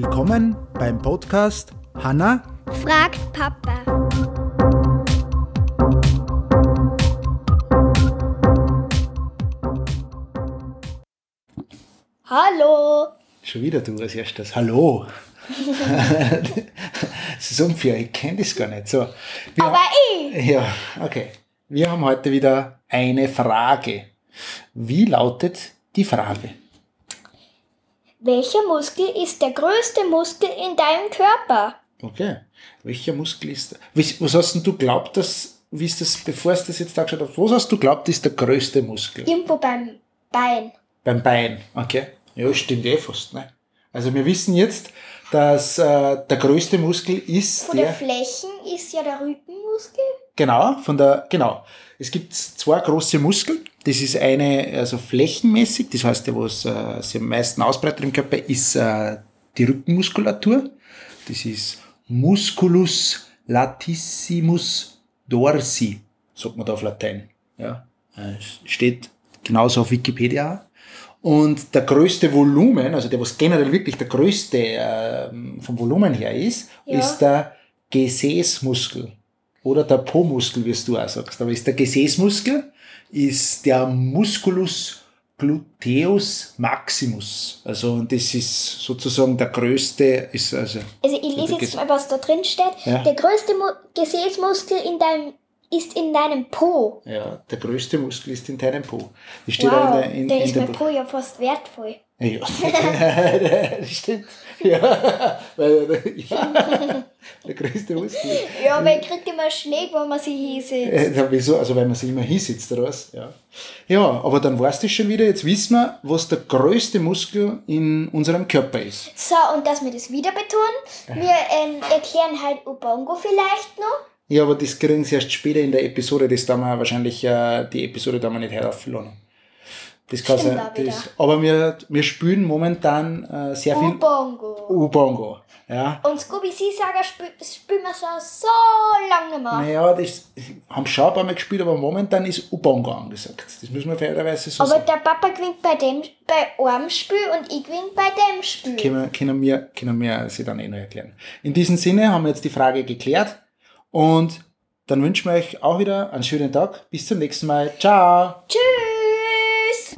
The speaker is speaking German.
Willkommen beim Podcast Hanna fragt Papa. Hallo. Schon wieder du als erstes. Hallo. das ist unfair, ich kenne das gar nicht. So, wir Aber ich. Ja, okay. Wir haben heute wieder eine Frage. Wie lautet die Frage? Welcher Muskel ist der größte Muskel in deinem Körper? Okay. Welcher Muskel ist. Was was hast denn du glaubt, dass, wie ist das, bevor du das jetzt angeschaut hast, was hast du glaubt, ist der größte Muskel? Irgendwo beim Bein. Beim Bein, okay. Ja, stimmt eh fast, ne? Also wir wissen jetzt, dass äh, der größte Muskel ist Von der Flächen ist ja der Rückenmuskel. Genau, von der, genau. Es gibt zwei große Muskeln. Das ist eine, also flächenmäßig, das heißt, der, was äh, sich am meisten ausbreitet im Körper, ist äh, die Rückenmuskulatur. Das ist Musculus latissimus dorsi, sagt man da auf Latein. Ja, äh, steht genauso auf Wikipedia. Und der größte Volumen, also der, was generell wirklich der größte äh, vom Volumen her ist, Ja. ist der Gesäßmuskel. Oder der Po-Muskel, wie du auch sagst. Aber ist der Gesäßmuskel, ist der Musculus gluteus maximus. Also, und das ist sozusagen der größte, ist also, Also ich lese der jetzt mal, was da drin steht. Ja. Der größte Mu Gesäßmuskel in deinem ist in deinem Po. ja, der größte Muskel ist in deinem Po. Das steht auch Wow, in der, in, dann in ist der mein Po ja fast wertvoll. Ja, das stimmt. Ja, weil, ja, der größte Muskel. Ja, aber ich krieg immer Schläge, wenn man sich hinsitzt. Äh, ja, wieso? Also, weil man sich immer hinsitzt, oder was? Ja. Ja, aber dann weißt du schon wieder, jetzt wissen wir, was der größte Muskel in unserem Körper ist. So, und dass wir das wieder betonen, wir ähm, erklären halt Ubongo vielleicht noch. Ja, aber das kriegen sie erst später in der Episode, das da wir wahrscheinlich, äh, die Episode da wir nicht heraufladen. Das kann sein. Das, aber wir, wir spielen momentan äh, sehr viel Ubongo. U-Bongo. Ja. Und Scooby Saga spiel, spielen wir schon so lange nicht mehr. Naja, das haben schon ein paar Mal gespielt, aber momentan ist Ubongo angesagt. Das müssen wir fairerweise so Aber sagen. der Papa gewinnt bei dem bei einem Spiel und ich gewinne bei dem Spiel. Können, können, wir, können wir sie dann eh noch erklären. In diesem Sinne haben wir jetzt die Frage geklärt und dann wünschen wir euch auch wieder einen schönen Tag. Bis zum nächsten Mal. Ciao! Tschüss!